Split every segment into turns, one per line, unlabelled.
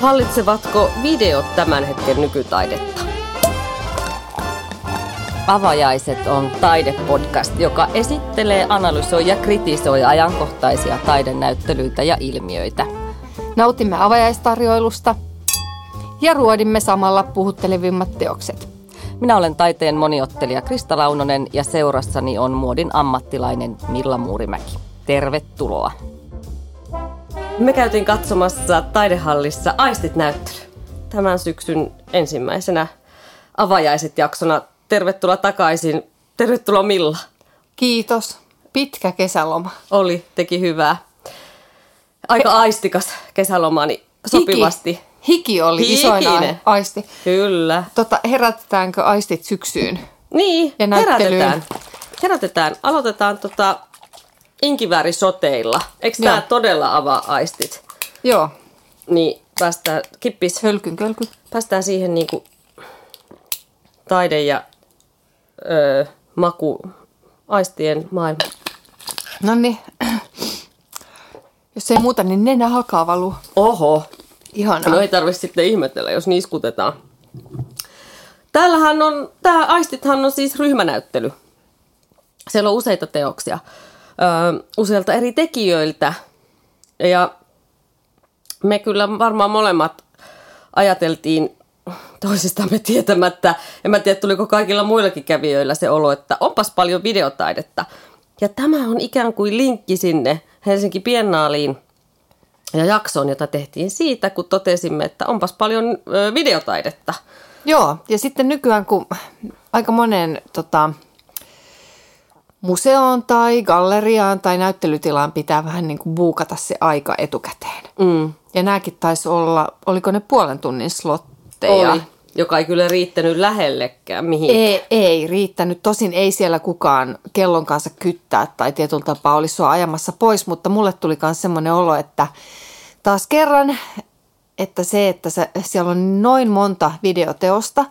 Hallitsevatko videot tämän hetken nykytaidetta?
Avajaiset on taidepodcast, joka esittelee, analysoi ja kritisoi ajankohtaisia taidenäyttelyitä ja ilmiöitä.
Nautimme avajaistarjoilusta ja ruodimme samalla puhuttelevimmat teokset.
Minä olen taiteen moniottelija Krista Launonen ja seurassani on muodin ammattilainen Milla Muurimäki. Tervetuloa.
Me käytiin katsomassa taidehallissa Aistit-näyttely tämän syksyn ensimmäisenä avajaiset jaksona. Tervetuloa takaisin. Tervetuloa Milla.
Kiitos. Pitkä kesäloma.
Oli, teki hyvää. Aika aistikas kesäloma, niin sopivasti.
Hiki, Hiki oli
Hikinen.
isoin aisti.
Kyllä.
Tota, herätetäänkö aistit syksyyn?
Niin,
Ja näyttelyyn.
herätetään. Herätetään. Aloitetaan tota inkiväärisoteilla. Eikö
Joo.
tämä todella avaa aistit?
Joo,
Niin päästään, kippis,
hölkyn kölky.
päästään siihen niinku taide ja öö, maku aistien maailmaan.
No niin. Jos ei muuta, niin nenä hakaa valuu.
Oho,
Ihanaa.
no ei tarvitse sitten ihmetellä, jos niskutetaan. Täällähän on, tämä Aistithan on siis ryhmänäyttely. Siellä on useita teoksia öö, useilta eri tekijöiltä. Ja me kyllä varmaan molemmat ajateltiin toisistamme tietämättä. En mä tiedä, tuliko kaikilla muillakin kävijöillä se olo, että onpas paljon videotaidetta. Ja tämä on ikään kuin linkki sinne Helsinki Biennaaliin ja jaksoon, jota tehtiin siitä, kun totesimme, että onpas paljon ö, videotaidetta.
Joo, ja sitten nykyään kun aika monen tota, museoon tai galleriaan tai näyttelytilaan pitää vähän niin kuin buukata se aika etukäteen.
Mm.
Ja nämäkin taisi olla, oliko ne puolen tunnin slotteja?
Oli, joka ei kyllä riittänyt lähellekään mihin.
Ei, ei riittänyt. Tosin ei siellä kukaan kellon kanssa kyttää tai tietyllä tapaa olisi sua ajamassa pois, mutta mulle tuli myös semmoinen olo, että taas kerran, että se, että se, siellä on noin monta videoteosta,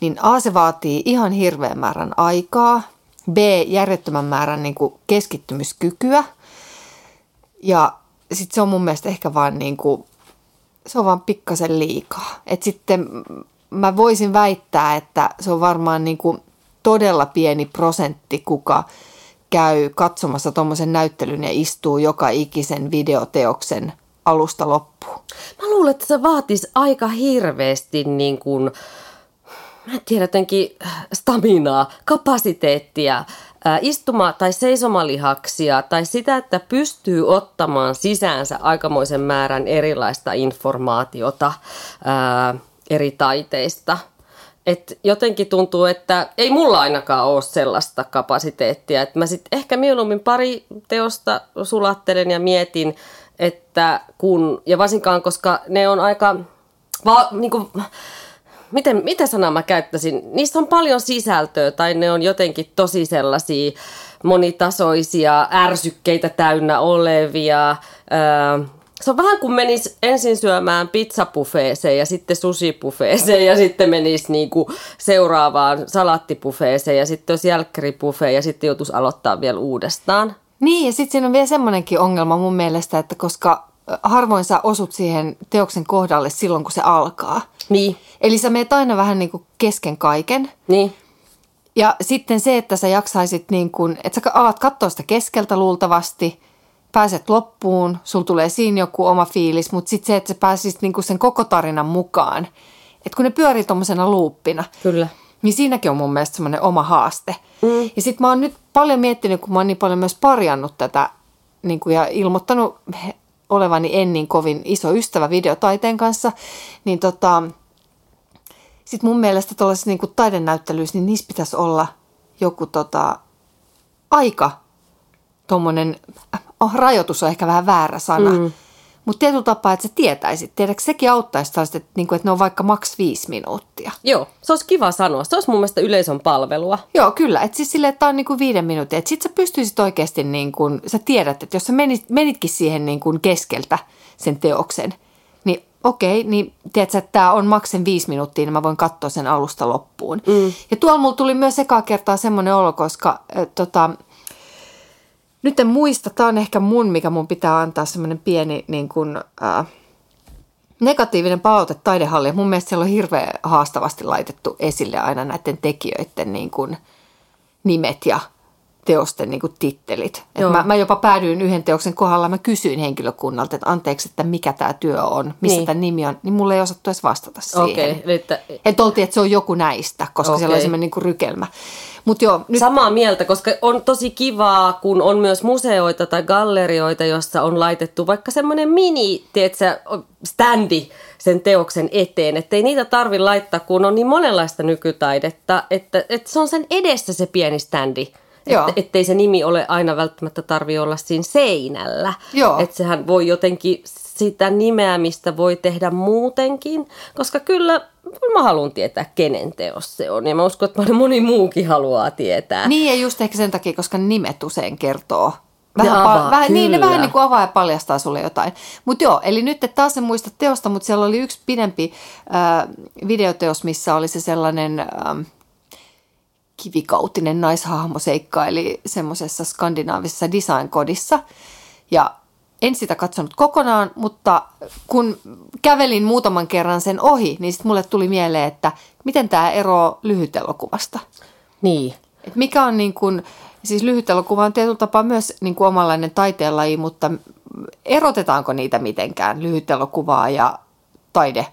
niin A se vaatii ihan hirveän määrän aikaa, B järjettömän määrän niin kuin keskittymiskykyä ja sitten se on mun mielestä ehkä vaan niin kuin, se on vaan pikkasen liikaa. Et sitten mä voisin väittää, että se on varmaan niin kuin todella pieni prosentti, kuka käy katsomassa tuommoisen näyttelyn ja istuu joka ikisen videoteoksen alusta loppuun.
Mä luulen, että se vaatisi aika hirveästi niin kuin, mä en tiedä, jotenkin staminaa, kapasiteettia, ää, istuma- tai seisomalihaksia tai sitä, että pystyy ottamaan sisäänsä aikamoisen määrän erilaista informaatiota ää, eri taiteista. Et jotenkin tuntuu, että ei mulla ainakaan ole sellaista kapasiteettia. Et mä sitten ehkä mieluummin pari teosta sulattelen ja mietin, että kun, ja varsinkaan koska ne on aika, va, niin kuin, miten, mitä sanaa mä käyttäisin, niissä on paljon sisältöä tai ne on jotenkin tosi sellaisia monitasoisia ärsykkeitä täynnä olevia. Öö, se on vähän kuin menis ensin syömään pizzapufeeseen ja sitten sushipufeeseen ja sitten menisi niinku seuraavaan salattipufeeseen ja sitten olisi jälkkäripufee ja sitten joutuisi aloittaa vielä uudestaan.
Niin, ja sitten siinä on vielä semmoinenkin ongelma mun mielestä, että koska harvoin sä osut siihen teoksen kohdalle silloin, kun se alkaa.
Niin,
Eli sä meet aina vähän niin kuin kesken kaiken.
niin.
Ja sitten se, että sä jaksaisit niin kuin, että sä alat katsoa sitä keskeltä luultavasti, pääset loppuun, sul tulee siinä joku oma fiilis, mutta sitten se, että sä pääsisit niin kuin sen koko tarinan mukaan. Että kun ne pyörii tuommoisena luuppina,
Kyllä.
niin siinäkin on mun mielestä semmoinen oma haaste. Mm. Ja sitten mä oon nyt paljon miettinyt, kun mä oon niin paljon myös parjannut tätä niin kuin, ja ilmoittanut olevani en niin kovin iso ystävä videotaiteen kanssa, niin tota, sitten mun mielestä tuollaisissa niin taidenäyttelyissä, niin niissä pitäisi olla joku tota, aika tuommoinen, oh, rajoitus on ehkä vähän väärä sana, mm. Mutta tietyllä tapaa, että sä tietäisit. Tiedätkö, sekin auttaisi tällaiset, että, niin kuin, että ne on vaikka maks viisi minuuttia.
Joo, se olisi kiva sanoa. Se olisi mun mielestä yleisön palvelua.
Joo, kyllä. Että siis silleen, että tämä on niin kuin viiden minuutin. Että sit sä pystyisit oikeasti, niin kuin, sä tiedät, että jos sä menit, menitkin siihen niin kuin keskeltä sen teoksen, niin okei, niin tiedätkö, että tämä on maksen viisi minuuttia, niin mä voin katsoa sen alusta loppuun. Mm. Ja tuolla mulla tuli myös ekaa kertaa semmoinen olo, koska äh, tota, nyt en muista, tämä on ehkä mun, mikä mun pitää antaa semmoinen pieni niin kuin, äh, negatiivinen palaute taidehalli. Mun mielestä siellä on hirveän haastavasti laitettu esille aina näiden tekijöiden niin kuin nimet ja teosten niin kuin tittelit. Et mä, mä jopa päädyin yhden teoksen kohdalla, mä kysyin henkilökunnalta, että anteeksi, että mikä tämä työ on, missä niin. tämä nimi on, niin mulle ei osattu edes vastata siihen.
Okay, että...
että oltiin, että se on joku näistä, koska okay. siellä oli semmoinen niin kuin rykelmä.
Mut joo, nyt... Samaa mieltä, koska on tosi kivaa, kun on myös museoita tai gallerioita, jossa on laitettu vaikka semmoinen mini, tiedätkö, standi sen teoksen eteen. Että ei niitä tarvi laittaa, kun on niin monenlaista nykytaidetta, että, että se on sen edessä se pieni standi. Että, ettei se nimi ole aina välttämättä tarvi olla siinä seinällä. Joo. Että sehän voi jotenkin sitä nimeämistä voi tehdä muutenkin, koska kyllä mä haluan tietää, kenen teos se on. Ja mä uskon, että moni muukin haluaa tietää.
Niin, ja just ehkä sen takia, koska nimet usein kertoo Vähän, avaa, vähän, niin, ne vähän niin kuin avaa ja paljastaa sulle jotain. Mutta joo, eli nyt et taas en muista teosta, mutta siellä oli yksi pidempi äh, videoteos, missä oli se sellainen äh, kivikautinen naishahmo seikkaili semmoisessa skandinaavisessa design-kodissa. Ja en sitä katsonut kokonaan, mutta kun kävelin muutaman kerran sen ohi, niin sitten mulle tuli mieleen, että miten tämä eroaa lyhytelokuvasta.
Niin.
Et mikä on niin kuin, siis lyhytelokuva on tietyllä tapaa myös niin kuin omanlainen taiteenlaji, mutta erotetaanko niitä mitenkään, lyhytelokuvaa ja taidefilmiä?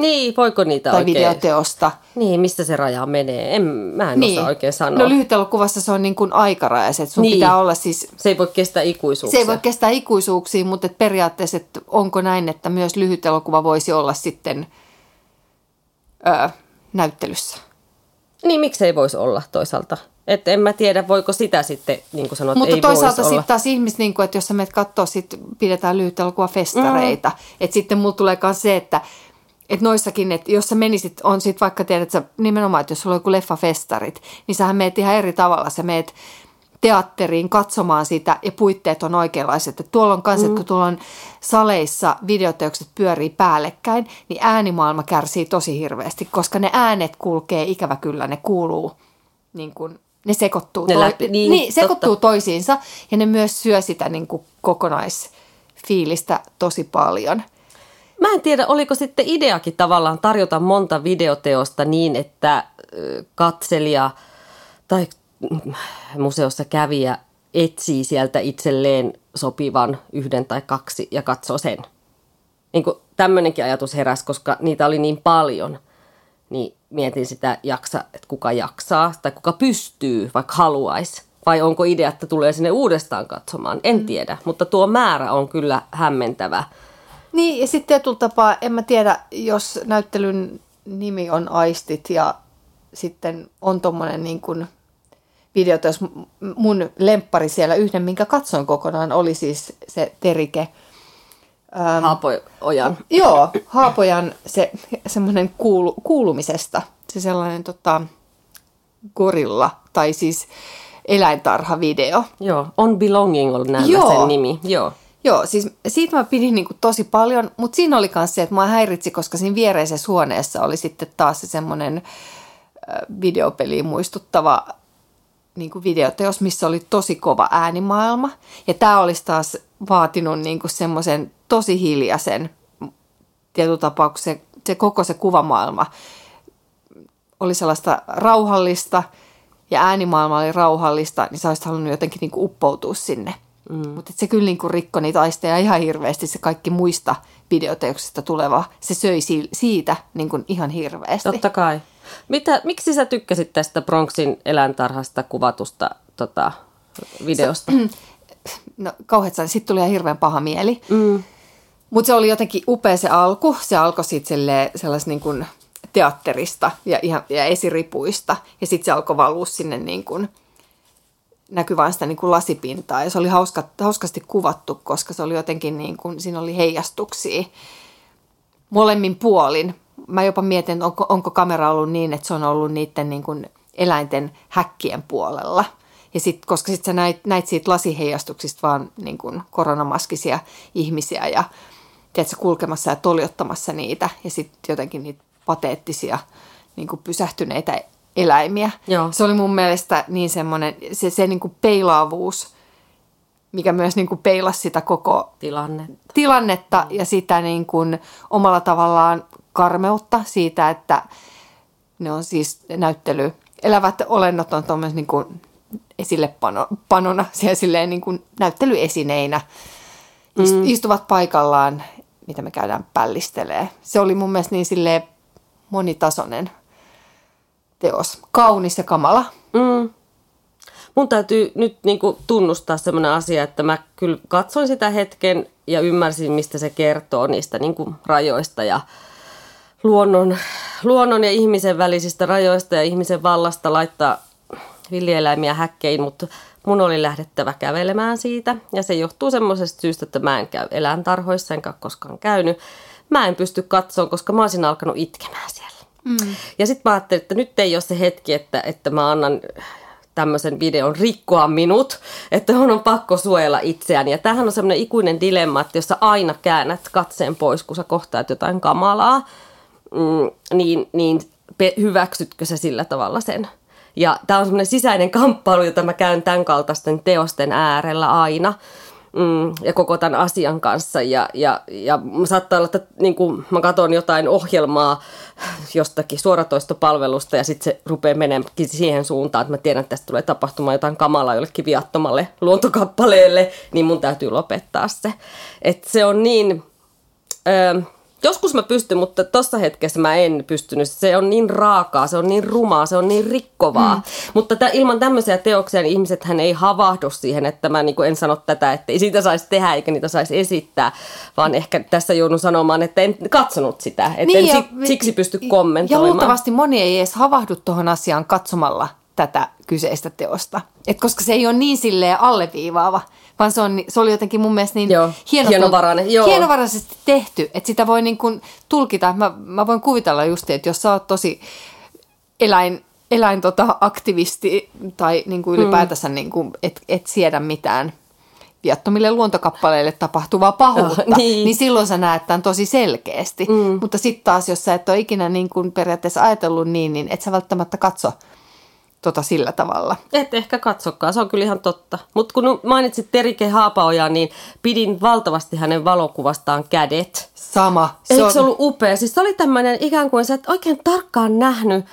Niin, voiko niitä
tai
oikein?
videoteosta.
Niin, mistä se raja menee? En, mä en niin. osaa oikein sanoa.
No lyhytelokuvassa se on niin kuin että sun niin. pitää olla siis...
Se ei voi kestää ikuisuuksia.
Se ei voi kestää ikuisuuksia, mutta et periaatteessa että onko näin, että myös lyhytelokuva voisi olla sitten öö, näyttelyssä?
Niin, miksei voisi olla toisaalta? Että en mä tiedä, voiko sitä sitten, niin kuin sanoit,
Mutta
ei
toisaalta
sitten
taas ihmiset, niin kuin, että jos sä menet katsoa, sit pidetään lyhytelokuva festareita. Mm. Että sitten mulla tulee myös se, että että noissakin, että jos sä menisit, on sitten vaikka tiedät, että sä, nimenomaan, että jos sulla on joku leffafestarit, niin sähän meet ihan eri tavalla. Sä meet teatteriin katsomaan sitä ja puitteet on oikeanlaiset. Että tuolla on kanssa, mm. kun tuolla on saleissa videoteokset pyörii päällekkäin, niin äänimaailma kärsii tosi hirveästi, koska ne äänet kulkee, ikävä kyllä, ne kuuluu niin kuin, ne sekoittuu, ne läpi, toi, niin, niin, sekoittuu toisiinsa ja ne myös syö sitä niin kuin kokonaisfiilistä tosi paljon –
Mä en tiedä, oliko sitten ideakin tavallaan tarjota monta videoteosta niin, että katselija tai museossa kävijä etsii sieltä itselleen sopivan yhden tai kaksi ja katsoo sen. Niin tämmöinenkin ajatus heräsi, koska niitä oli niin paljon. Niin mietin sitä, jaksa, että kuka jaksaa tai kuka pystyy, vaikka haluaisi. Vai onko idea, että tulee sinne uudestaan katsomaan? En mm. tiedä, mutta tuo määrä on kyllä hämmentävä –
niin, ja sitten tietyllä tapaa, en mä tiedä, jos näyttelyn nimi on Aistit ja sitten on tuommoinen niin kuin jos mun lemppari siellä yhden, minkä katsoin kokonaan, oli siis se Terike.
Ähm, Haapojan.
Joo, Haapojan se semmoinen kuulu, kuulumisesta, se sellainen tota, gorilla, tai siis eläintarhavideo.
Joo, On Belonging on näillä sen nimi. Joo.
Joo, siis siitä mä pidin niin kuin tosi paljon, mutta siinä oli myös se, että mä häiritsi, koska siinä viereisessä huoneessa oli sitten taas se semmoinen videopeliin muistuttava niin kuin videoteos, missä oli tosi kova äänimaailma. Ja tämä olisi taas vaatinut niin kuin semmoisen tosi hiljaisen, kun se, se koko se kuvamaailma oli sellaista rauhallista ja äänimaailma oli rauhallista, niin sä olisit halunnut jotenkin niin kuin uppoutua sinne – Mm. Mutta se kyllä niin rikkoi niitä aisteja ihan hirveästi, se kaikki muista videoteoksista tuleva, se söi siitä niin kuin ihan hirveästi.
Totta kai. Mitä, miksi sä tykkäsit tästä Bronxin eläintarhasta kuvatusta tota, videosta? Se,
no kauheat sitten tuli ihan hirveän paha mieli. Mm. Mutta se oli jotenkin upea se alku. Se alkoi sitten sellaisesta niin kuin teatterista ja, ihan, ja esiripuista. Ja sitten se alkoi valua sinne niin kuin – näkyi vain sitä niin kuin lasipintaa ja se oli hauska, hauskasti kuvattu, koska se oli jotenkin niin kuin, siinä oli heijastuksia molemmin puolin. Mä jopa mietin, onko, onko kamera ollut niin, että se on ollut niiden niin kuin eläinten häkkien puolella. Ja sit, koska sitten sä näit, näit siitä lasiheijastuksista vaan niin kuin koronamaskisia ihmisiä ja tiedätkö, kulkemassa ja toljottamassa niitä ja sitten jotenkin niitä pateettisia niin kuin pysähtyneitä eläimiä. Joo. Se oli mun mielestä niin semmoinen, se, se niin kuin peilaavuus mikä myös niin kuin peilasi sitä koko
Tilanne.
tilannetta ja sitä niin kuin omalla tavallaan karmeutta siitä, että ne on siis näyttely, elävät olennot on tuommoisen niin kuin esille pano, panona siellä silleen niin kuin näyttelyesineinä. Mm. Istuvat paikallaan, mitä me käydään pällistelee. Se oli mun mielestä niin silleen monitasoinen teos. Kaunis ja kamala.
Mm. Mun täytyy nyt niin kuin tunnustaa sellainen asia, että mä kyllä katsoin sitä hetken ja ymmärsin, mistä se kertoo niistä niin kuin rajoista ja luonnon, luonnon ja ihmisen välisistä rajoista ja ihmisen vallasta laittaa villieläimiä häkkein, mutta mun oli lähdettävä kävelemään siitä. Ja se johtuu semmoisesta syystä, että mä en käy eläintarhoissa, enkä koskaan käynyt. Mä en pysty katsoa, koska mä olisin alkanut itkemään siellä. Mm. Ja sitten mä ajattelin, että nyt ei ole se hetki, että, että mä annan tämmöisen videon rikkoa minut, että on, on pakko suojella itseään. Ja tämähän on semmoinen ikuinen dilemma, että jos sä aina käännät katseen pois, kun sä kohtaat jotain kamalaa, mm, niin, niin hyväksytkö sä sillä tavalla sen? Ja tämä on semmoinen sisäinen kamppailu, jota mä käyn tämän kaltaisten teosten äärellä aina mm, ja koko tämän asian kanssa. Ja, ja, ja saattaa olla, että niin kuin mä katson jotain ohjelmaa jostakin suoratoistopalvelusta ja sitten se rupeaa menemään siihen suuntaan, että mä tiedän, että tästä tulee tapahtumaan jotain kamalaa jollekin viattomalle luontokappaleelle, niin mun täytyy lopettaa se. Et se on niin... Öö, Joskus mä pystyn, mutta tuossa hetkessä mä en pystynyt. Se on niin raakaa, se on niin rumaa, se on niin rikkovaa. Mm. Mutta t- ilman tämmöisiä teoksia niin ihmiset hän ei havahdu siihen, että mä niin en sano tätä, että ei siitä saisi tehdä eikä niitä saisi esittää, vaan ehkä tässä joudun sanomaan, että en katsonut sitä, että niin, en ja, siksi pysty kommentoimaan.
Ja luultavasti moni ei edes havahdu tuohon asiaan katsomalla tätä kyseistä teosta. Et koska se ei ole niin silleen alleviivaava, vaan se, on, se oli jotenkin mun mielestä niin
joo, hieno, hienovarainen,
joo. hienovaraisesti tehty, että sitä voi niin kuin tulkita. Mä, mä voin kuvitella just, että jos sä oot tosi eläin, eläin tota, aktivisti tai niin kuin ylipäätänsä mm. niin kuin, et, et siedä mitään viattomille luontokappaleille tapahtuvaa pahuutta, oh, niin. niin silloin sä näet tämän tosi selkeästi. Mm. Mutta sitten taas, jos sä et ole ikinä niin kuin periaatteessa ajatellut niin, niin et sä välttämättä katso – tota sillä tavalla.
Et ehkä katsokaan, se on kyllä ihan totta. Mutta kun mainitsit Terike Haapaoja, niin pidin valtavasti hänen valokuvastaan kädet.
Sama.
Se Eikö on... se ollut upea? Siis se oli tämmöinen ikään kuin sä et oikein tarkkaan nähnyt,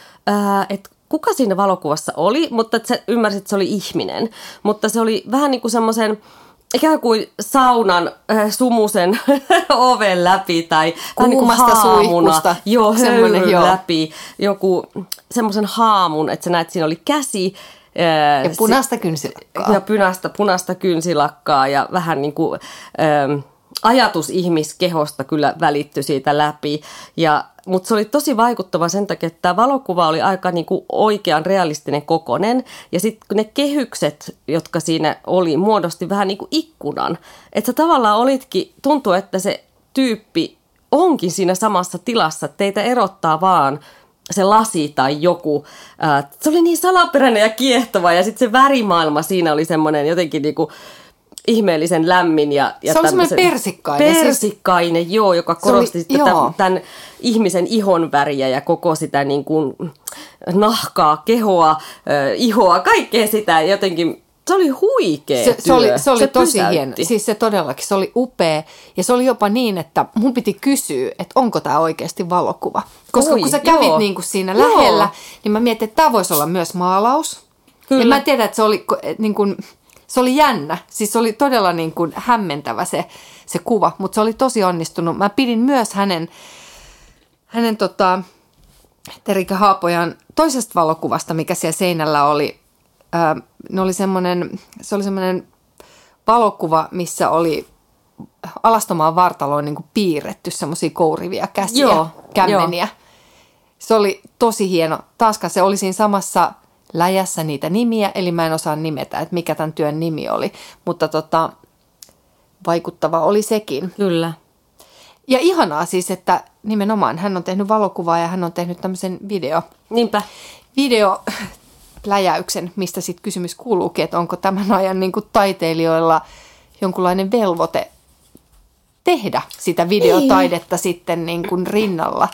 että kuka siinä valokuvassa oli, mutta että sä ymmärsit, että se oli ihminen. Mutta se oli vähän niin kuin semmoisen ikään kuin saunan äh, sumusen oven läpi tai
niin suihkusta.
Joo, höylyn joo. läpi. Joku semmoisen haamun, että sä näet, että siinä oli käsi.
Äh, ja punaista kynsilakkaa.
Ja punaista, punaista kynsilakkaa ja vähän niin kuin... Äh, ajatus ihmiskehosta kyllä välittyi siitä läpi. Ja, mutta se oli tosi vaikuttava sen takia, että tämä valokuva oli aika niin kuin oikean realistinen kokonen. Ja sitten ne kehykset, jotka siinä oli, muodosti vähän niin kuin ikkunan. Että tavallaan olitkin, tuntuu, että se tyyppi onkin siinä samassa tilassa. Teitä erottaa vaan se lasi tai joku. se oli niin salaperäinen ja kiehtova ja sitten se värimaailma siinä oli semmoinen jotenkin niinku, ihmeellisen lämmin. Ja, ja
se oli semmoinen persikkainen.
Persikkainen, siis... joo, joka korosti oli, tätä, joo. tämän ihmisen ihon väriä ja koko sitä niin kuin nahkaa, kehoa, äh, ihoa, kaikkea sitä jotenkin se oli huikea
se, se oli, se oli se tosi pysäytti. hieno. Siis se todellakin, se oli upea. Ja se oli jopa niin, että mun piti kysyä, että onko tämä oikeasti valokuva. Koska Oi, kun sä kävit joo. niin kuin siinä joo. lähellä, niin mä mietin, että tämä voisi olla myös maalaus. Kyllä. Ja mä tiedä, että se oli niin kuin, se oli jännä. Siis se oli todella niin kuin hämmentävä se, se kuva, mutta se oli tosi onnistunut. Mä pidin myös hänen, hänen tota, Terika Haapojan toisesta valokuvasta, mikä siellä seinällä oli. Ää, ne oli semmoinen, se oli semmoinen valokuva, missä oli alastomaan vartaloon niin kuin piirretty semmoisia kourivia käsiä, joo, kämmeniä. Joo. Se oli tosi hieno. Taaskaan se oli siinä samassa – läjässä niitä nimiä, eli mä en osaa nimetä, että mikä tämän työn nimi oli. Mutta tota, vaikuttava oli sekin.
Kyllä.
Ja ihanaa siis, että nimenomaan hän on tehnyt valokuvaa ja hän on tehnyt tämmöisen video.
Niinpä.
Video läjäyksen, mistä sitten kysymys kuuluukin, että onko tämän ajan niin kuin taiteilijoilla jonkunlainen velvoite tehdä sitä videotaidetta Ei. sitten niin kuin rinnalla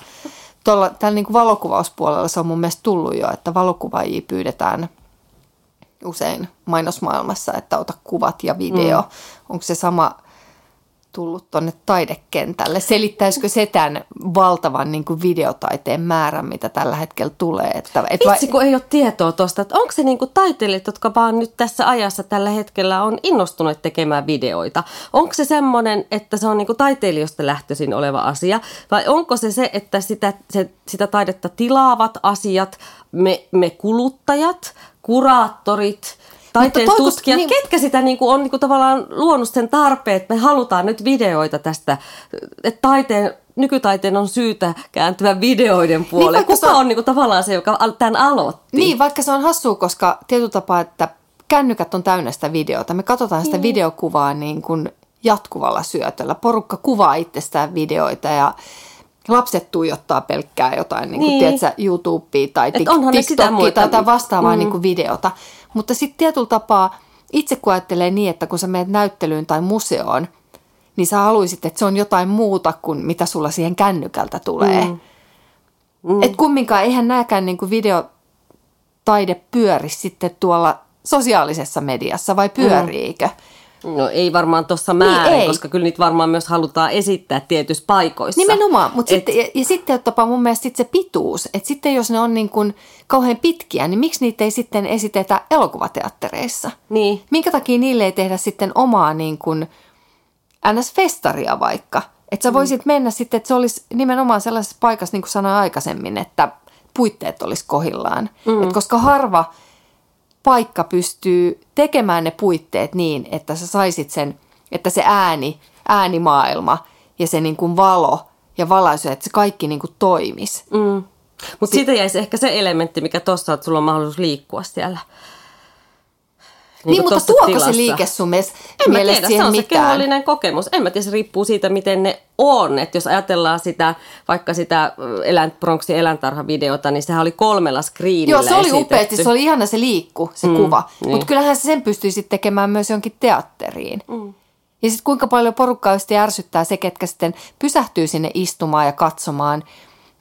tuolla, tällä niin kuin valokuvauspuolella se on mun mielestä tullut jo, että valokuvaajia pyydetään usein mainosmaailmassa, että ota kuvat ja video. Mm. Onko se sama tullut tuonne taidekentälle? Selittäisikö se tämän valtavan niin kuin videotaiteen määrän, mitä tällä hetkellä tulee?
Että, et Vitsi, va- kun ei ole tietoa tuosta, että onko se niin kuin taiteilijat, jotka vaan nyt tässä ajassa tällä hetkellä on innostuneet tekemään videoita? Onko se semmoinen, että se on niin kuin taiteilijoista lähtöisin oleva asia? Vai onko se se, että sitä, se, sitä taidetta tilaavat asiat, me, me kuluttajat, kuraattorit – taiteen toiko, tutkijat, niin, ketkä sitä niin kuin on niin kuin tavallaan luonut sen tarpeen, että me halutaan nyt videoita tästä, että taiteen, nykytaiteen on syytä kääntyä videoiden niin, puoleen. Niin, Kuka on, on niin kuin tavallaan se, joka tämän aloitti?
Niin, vaikka se on hassua, koska tietyllä tapaa, että kännykät on täynnä sitä videota. Me katsotaan sitä niin. videokuvaa niin kuin jatkuvalla syötöllä. Porukka kuvaa itsestään videoita ja lapset tuijottaa pelkkää jotain, niin kuin, niin. Tiedätkö, YouTubea tai TikTokia tai jotain vastaavaa mm. niin kuin videota. Mutta sitten tietyllä tapaa itse kun ajattelee niin, että kun sä menet näyttelyyn tai museoon, niin sä haluaisit, että se on jotain muuta kuin mitä sulla siihen kännykältä tulee. Mm. Mm. Et kumminkaan, eihän nääkään niin videotaide pyöri sitten tuolla sosiaalisessa mediassa vai pyöriikö? Mm.
No ei varmaan tuossa määrin, niin, ei. koska kyllä niitä varmaan myös halutaan esittää tietyissä paikoissa.
Nimenomaan, mutta Et... sitten, ja, ja sitten jopa mun mielestä sit se pituus, että sitten jos ne on niin kuin kauhean pitkiä, niin miksi niitä ei sitten esitetä elokuvateattereissa?
Niin.
Minkä takia niille ei tehdä sitten omaa niin kuin NS-festaria vaikka? Että sä mm. voisit mm. mennä sitten, että se olisi nimenomaan sellaisessa paikassa, niin kuin sanoin aikaisemmin, että puitteet olisi kohillaan. Mm. Et koska harva paikka pystyy tekemään ne puitteet niin, että sä saisit sen, että se ääni, äänimaailma ja se niin kuin valo ja valaisu, että se kaikki niin kuin toimis.
Mm. Mutta siitä jäisi ehkä se elementti, mikä tuossa, että sulla on mahdollisuus liikkua siellä.
Niin, mutta tuoko tilassa. se liike sun mielestä En mä tiedä, se
on
mitään.
se kehollinen kokemus. En mä tiedä, se riippuu siitä, miten ne on. Että jos ajatellaan sitä, vaikka sitä elän, Bronxin eläintarhavideota, niin sehän oli kolmella screenillä
Joo, se oli upeasti, se oli ihana se liikku, se mm, kuva. Niin. Mutta kyllähän se sen pystyisi tekemään myös jonkin teatteriin. Mm. Ja sitten kuinka paljon porukkaa ärsyttää se, ketkä sitten pysähtyy sinne istumaan ja katsomaan –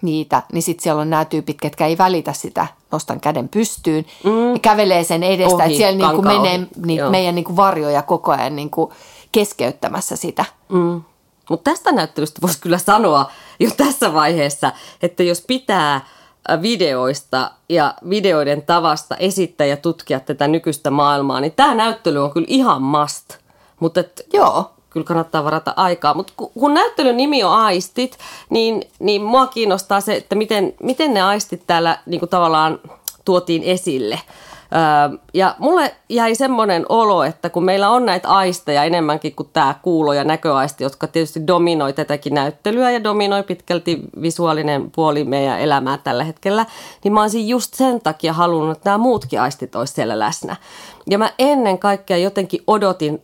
niitä, niin sitten siellä on nämä tyypit, ketkä ei välitä sitä, nostan käden pystyyn mm. ja kävelee sen edestä, Ohi, että siellä niin kuin menee niin meidän niin kuin varjoja koko ajan niin kuin keskeyttämässä sitä.
Mm. Mutta tästä näyttelystä voisi kyllä sanoa jo tässä vaiheessa, että jos pitää äh, videoista ja videoiden tavasta esittää ja tutkia tätä nykyistä maailmaa, niin tämä näyttely on kyllä ihan must. Mutta
Joo
kyllä kannattaa varata aikaa. Mutta kun näyttelyn nimi on aistit, niin, niin mua kiinnostaa se, että miten, miten ne aistit täällä niin kuin tavallaan tuotiin esille. Öö, ja mulle jäi semmoinen olo, että kun meillä on näitä aisteja enemmänkin kuin tämä kuulo- ja näköaisti, jotka tietysti dominoi tätäkin näyttelyä ja dominoi pitkälti visuaalinen puoli meidän elämää tällä hetkellä, niin mä olisin just sen takia halunnut, että nämä muutkin aistit olisi siellä läsnä. Ja mä ennen kaikkea jotenkin odotin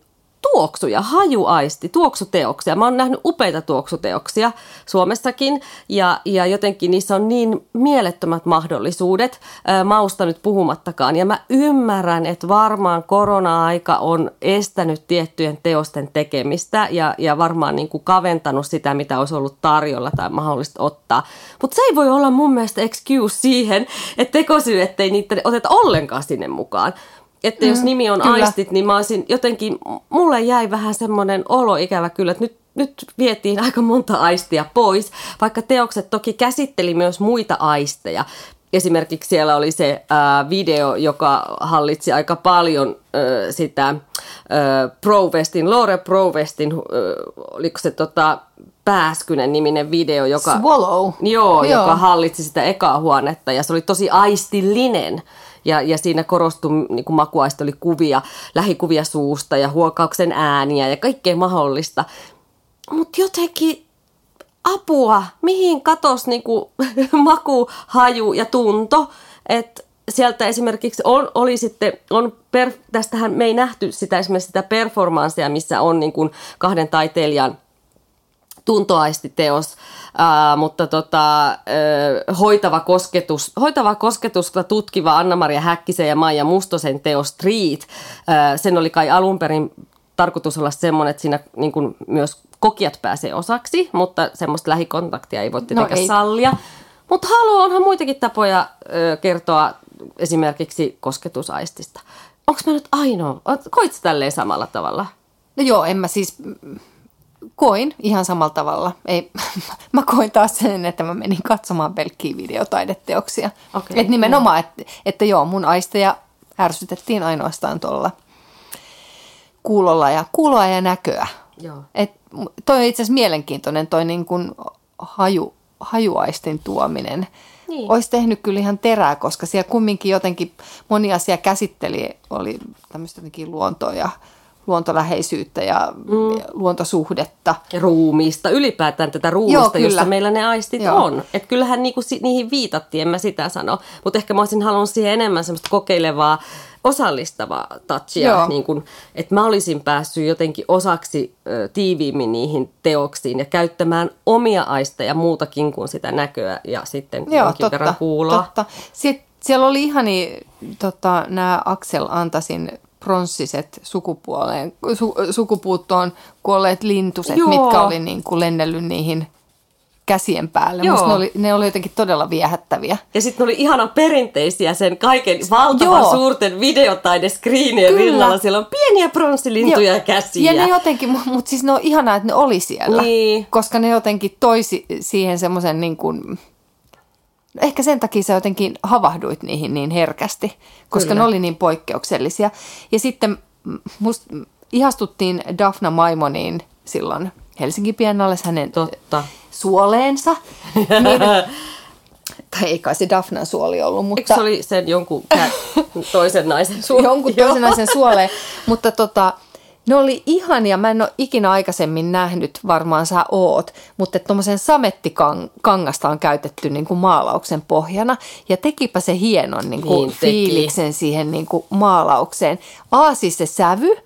tuoksuja, hajuaisti, tuoksuteoksia. Mä oon nähnyt upeita tuoksuteoksia Suomessakin ja, ja jotenkin niissä on niin mielettömät mahdollisuudet, ää, mausta nyt puhumattakaan. Ja mä ymmärrän, että varmaan korona-aika on estänyt tiettyjen teosten tekemistä ja, ja varmaan niin kuin kaventanut sitä, mitä olisi ollut tarjolla tai mahdollista ottaa. Mutta se ei voi olla mun mielestä excuse siihen, että tekosyy, ettei niitä oteta ollenkaan sinne mukaan. Että mm, jos nimi on kyllä. aistit, niin mä olisin jotenkin, mulle jäi vähän semmoinen olo ikävä kyllä, että nyt, nyt vietiin aika monta aistia pois, vaikka teokset toki käsitteli myös muita aisteja. Esimerkiksi siellä oli se äh, video, joka hallitsi aika paljon äh, sitä äh, Provestin, Lore Provestin, äh, oliko se tota, Pääskynen niminen video, joka,
Swallow.
Joo, joo. joka hallitsi sitä ekaa huonetta ja se oli tosi aistillinen ja, ja siinä korostui, niin makuaista oli kuvia, lähikuvia suusta ja huokauksen ääniä ja kaikkea mahdollista. Mutta jotenkin apua, mihin katos niin kuin, maku, haju ja tunto, että sieltä esimerkiksi on, oli sitten, on per, tästähän me ei nähty sitä esimerkiksi sitä performanssia, missä on niin kuin kahden taiteilijan tuntoaistiteos, ää, mutta tota, ää, hoitava, kosketus, hoitava kosketusta tutkiva Anna-Maria Häkkisen ja Maija Mustosen teos Street. Ää, sen oli kai alun perin tarkoitus olla semmoinen, että siinä niin kuin myös kokijat pääsee osaksi, mutta semmoista lähikontaktia ei voi no tietenkään no sallia. Mutta haluaa onhan muitakin tapoja ö, kertoa esimerkiksi kosketusaistista. onko mä nyt ainoa? Koit tälleen samalla tavalla?
No joo, en mä siis koin ihan samalla tavalla. Ei, mä koin taas sen, että mä menin katsomaan pelkkiä videotaideteoksia.
Okei,
et nimenomaan, että, että joo, mun aisteja ärsytettiin ainoastaan tuolla kuulolla ja kuuloa ja näköä.
Joo.
Et toi on itse asiassa mielenkiintoinen toi niin kuin haju, hajuaistin tuominen.
Niin.
Olisi tehnyt kyllä ihan terää, koska siellä kumminkin jotenkin moni asia käsitteli, oli tämmöistä jotenkin luontoa ja luontoläheisyyttä ja mm. luontosuhdetta.
Ja ruumiista, ylipäätään tätä ruumista,
Joo, kyllä.
jossa meillä ne aistit
Joo.
on. Että kyllähän niinku si- niihin viitattiin, en mä sitä sano. Mutta ehkä mä olisin halunnut siihen enemmän semmoista kokeilevaa, osallistavaa touchia. Niin kun, että mä olisin päässyt jotenkin osaksi ö, tiiviimmin niihin teoksiin ja käyttämään omia aisteja muutakin kuin sitä näköä ja sitten
Joo,
jonkin verran
totta,
kuuloa.
totta. Sitten siellä oli ihani tota, nämä Axel Antasin pronssiset sukupuoleen, su, sukupuuttoon kuolleet lintuset,
Joo.
mitkä oli niin kuin lennellyt niihin käsien päälle.
Joo.
Musta ne oli, ne oli jotenkin todella viehättäviä.
Ja sitten ne oli ihana perinteisiä sen kaiken valtavan
Joo.
suurten videotaideskriinien
Kyllä.
rinnalla. Siellä on pieniä pronssilintuja ja käsiä.
Ja ne jotenkin, mutta siis ne on ihanaa, että ne oli siellä.
Niin.
Koska ne jotenkin toisi siihen semmoisen niin kuin, no ehkä sen takia sä jotenkin havahduit niihin niin herkästi, koska
Kyllä.
ne oli niin poikkeuksellisia. Ja sitten musta ihastuttiin Daphna Maimoniin silloin Helsingin Biennales hänen
Totta.
suoleensa. niin, tai ei kai se Daphnan suoli ollut, mutta...
Eikö se oli sen jonkun toisen naisen suo?
jonkun toisen naisen suoleen. Mutta tota, ne oli ihania. Mä en ole ikinä aikaisemmin nähnyt, varmaan sä oot, mutta tuommoisen samettikangasta on käytetty niin kuin maalauksen pohjana. Ja tekipä se hienon niin kuin
Niin teki.
fiiliksen siihen niin kuin maalaukseen. A, siis se sävy,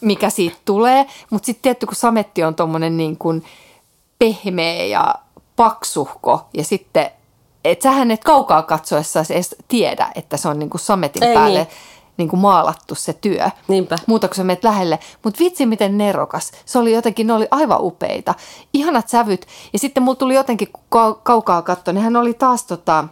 mikä siitä tulee, mutta sitten tietty, kun sametti on tuommoinen niin kuin pehmeä ja paksuhko ja sitten et sähän et kaukaa katsoessa edes tiedä, että se on niin kuin sametin
Ei
päälle
niin.
Niin kuin maalattu se työ.
Niinpä.
Muuta kuin sä menet lähelle. Mutta vitsi miten nerokas. Se oli jotenkin, ne oli aivan upeita. Ihanat sävyt. Ja sitten mulla tuli jotenkin, kun kau- kaukaa katsoa, nehän oli taas tota,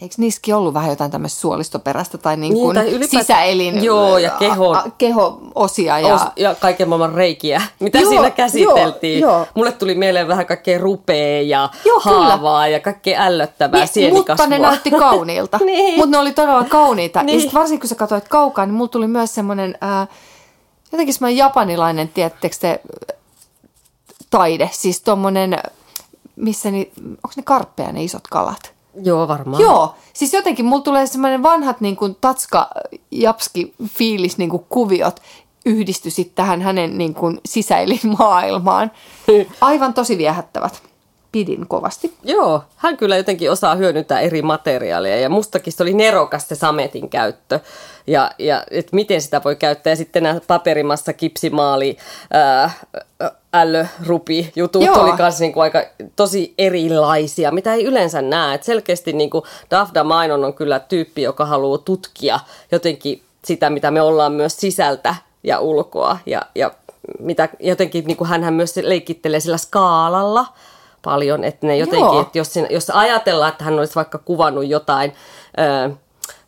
Eikö niissäkin ollut vähän jotain tämmöistä suolistoperäistä tai niin
Niin,
kuin
tai ylipäätään-
sisäelin
Joo, ja kehon-
a- a- keho-osia. Ja,
Ja, ja kaiken maailman reikiä, mitä
Joo,
siinä käsiteltiin.
joo, joo.
Mulle tuli mieleen vähän kaikkea rupea ja
Joo, kyllä.
haavaa ja kaikkea ällöttävää
Niin,
sienikasvua.
mutta ne näytti kauniilta.
Niin.
Mutta ne oli todella kauniita.
Niin.
Ja varsinkin kun sä katsoit kaukaa, niin mulla tuli myös semmoinen, ää, jotenkin semmoinen japanilainen, tiedättekö te, taide. Siis tommonen, missä ni, onko ne karppeja ne isot kalat?
Joo, varmaan.
Joo, siis jotenkin mulla tulee semmoinen vanhat niin kuin tatska japski fiilis niin kuin kuviot yhdisty sitten tähän hänen niin kuin sisäelinmaailmaan. Aivan tosi viehättävät. Pidin kovasti.
Joo, hän kyllä jotenkin osaa hyödyntää eri materiaaleja ja mustakin se oli nerokas se sametin käyttö ja, ja et miten sitä voi käyttää. Ja sitten nämä paperimassa kipsimaali, ää, ällörupi jutut
Joo.
oli myös niinku aika tosi erilaisia, mitä ei yleensä näe. Et selkeästi niinku Dafda Mainon on kyllä tyyppi, joka haluaa tutkia jotenkin sitä, mitä me ollaan myös sisältä ja ulkoa ja, ja mitä jotenkin niin kuin hänhän myös leikkittelee sillä skaalalla paljon, että ne jotenkin,
Joo.
että jos, siinä, jos ajatellaan, että hän olisi vaikka kuvannut jotain ö,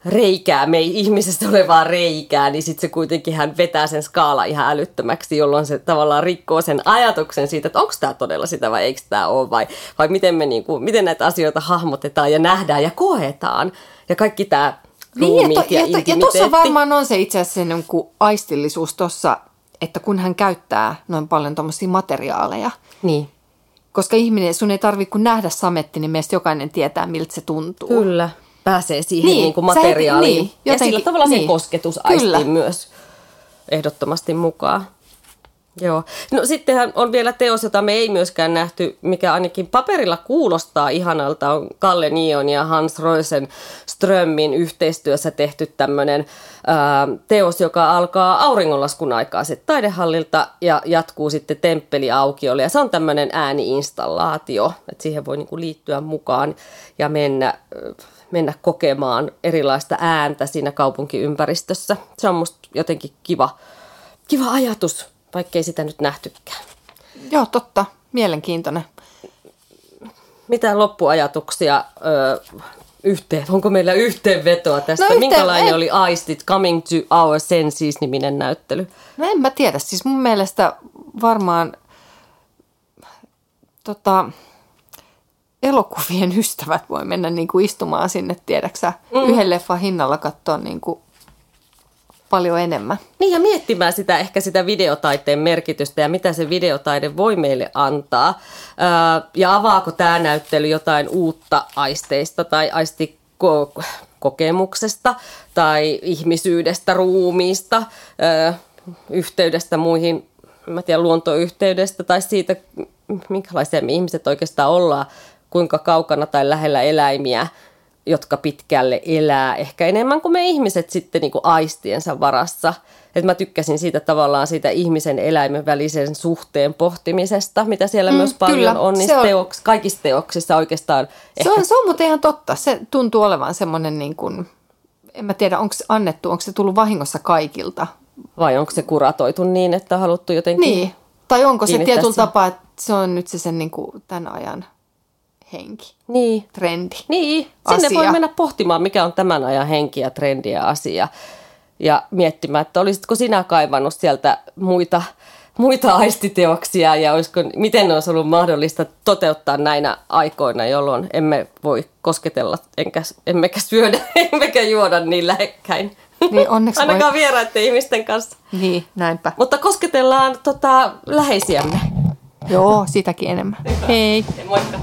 reikää, me ei ihmisestä olevaa reikää, niin sitten se kuitenkin hän vetää sen skaala ihan älyttömäksi, jolloin se tavallaan rikkoo sen ajatuksen siitä, että onko tämä todella sitä vai eikö tämä ole, vai, vai miten, me niinku, miten näitä asioita hahmotetaan ja nähdään ja koetaan. Ja kaikki tämä
Niin, ja, to,
ja,
ja, ja tuossa varmaan on se itse asiassa niin kuin aistillisuus tuossa, että kun hän käyttää noin paljon tuommoisia materiaaleja,
Niin,
koska ihminen, sun ei tarvitse kun nähdä sametti, niin meistä jokainen tietää, miltä se tuntuu.
kyllä. Pääsee siihen
Niin,
niin, niin kuin materiaaliin.
niin,
ja sillä
jotenkin-
tavalla niin. se kosketusaistiin
Kyllä.
myös ehdottomasti mukaan. Joo. No sittenhän on vielä teos, jota me ei myöskään nähty, mikä ainakin paperilla kuulostaa ihanalta, on Kalle Nion ja Hans Roisen Strömmin yhteistyössä tehty tämmöinen teos, joka alkaa auringonlaskun aikaa sitten taidehallilta ja jatkuu sitten temppeliaukiolle. Ja se on tämmöinen ääniinstallaatio, että siihen voi niinku liittyä mukaan ja mennä, mennä kokemaan erilaista ääntä siinä kaupunkiympäristössä. Se on musta jotenkin kiva, kiva ajatus, vaikkei sitä nyt nähtykään.
Joo, totta. Mielenkiintoinen.
Mitä loppuajatuksia ö, yhteen, onko meillä yhteenvetoa tästä?
No yhteen-
Minkälainen
ei.
oli Aistit Coming to Our Senses-niminen näyttely?
No en mä tiedä. Siis mun mielestä varmaan tota, elokuvien ystävät voi mennä niin kuin istumaan sinne, tiedäksä, mm. yhden leffan hinnalla katsoa niin kuin paljon enemmän.
Niin ja miettimään sitä ehkä sitä videotaiteen merkitystä ja mitä se videotaide voi meille antaa. Ja avaako tämä näyttely jotain uutta aisteista tai aistikokemuksesta tai ihmisyydestä, ruumiista, yhteydestä muihin, mä tiedä, luontoyhteydestä tai siitä, minkälaisia me ihmiset oikeastaan ollaan, kuinka kaukana tai lähellä eläimiä jotka pitkälle elää, ehkä enemmän kuin me ihmiset sitten niin kuin aistiensa varassa. Et mä tykkäsin siitä tavallaan siitä ihmisen eläimen välisen suhteen pohtimisesta, mitä siellä mm, myös paljon
kyllä,
on, niin
se on-
teoks, kaikissa teoksissa oikeastaan
Se
ehkä
on, se on muuten ihan totta. Se tuntuu olevan semmoinen, niin kuin, en mä tiedä, onko se annettu, onko se tullut vahingossa kaikilta.
vai onko se kuratoitu niin, että on haluttu jotenkin...
Niin. Tai onko se tietyllä tapaa, että se on nyt se sen niin kuin, tämän ajan henki,
Niin.
trendi.
Niin, sinne
asia.
voi mennä pohtimaan, mikä on tämän ajan henki ja trendi ja asia. Ja miettimään, että olisitko sinä kaivannut sieltä muita, muita aistiteoksia ja olisiko, miten ne olisi ollut mahdollista toteuttaa näinä aikoina, jolloin emme voi kosketella, enkä, emmekä syödä, emmekä juoda niin lähekkäin.
Niin, onneksi voi-
Ainakaan vieraiden ihmisten kanssa.
Niin, näinpä.
Mutta kosketellaan tota, läheisiämme.
Joo, sitäkin enemmän. Hei.
Moikka.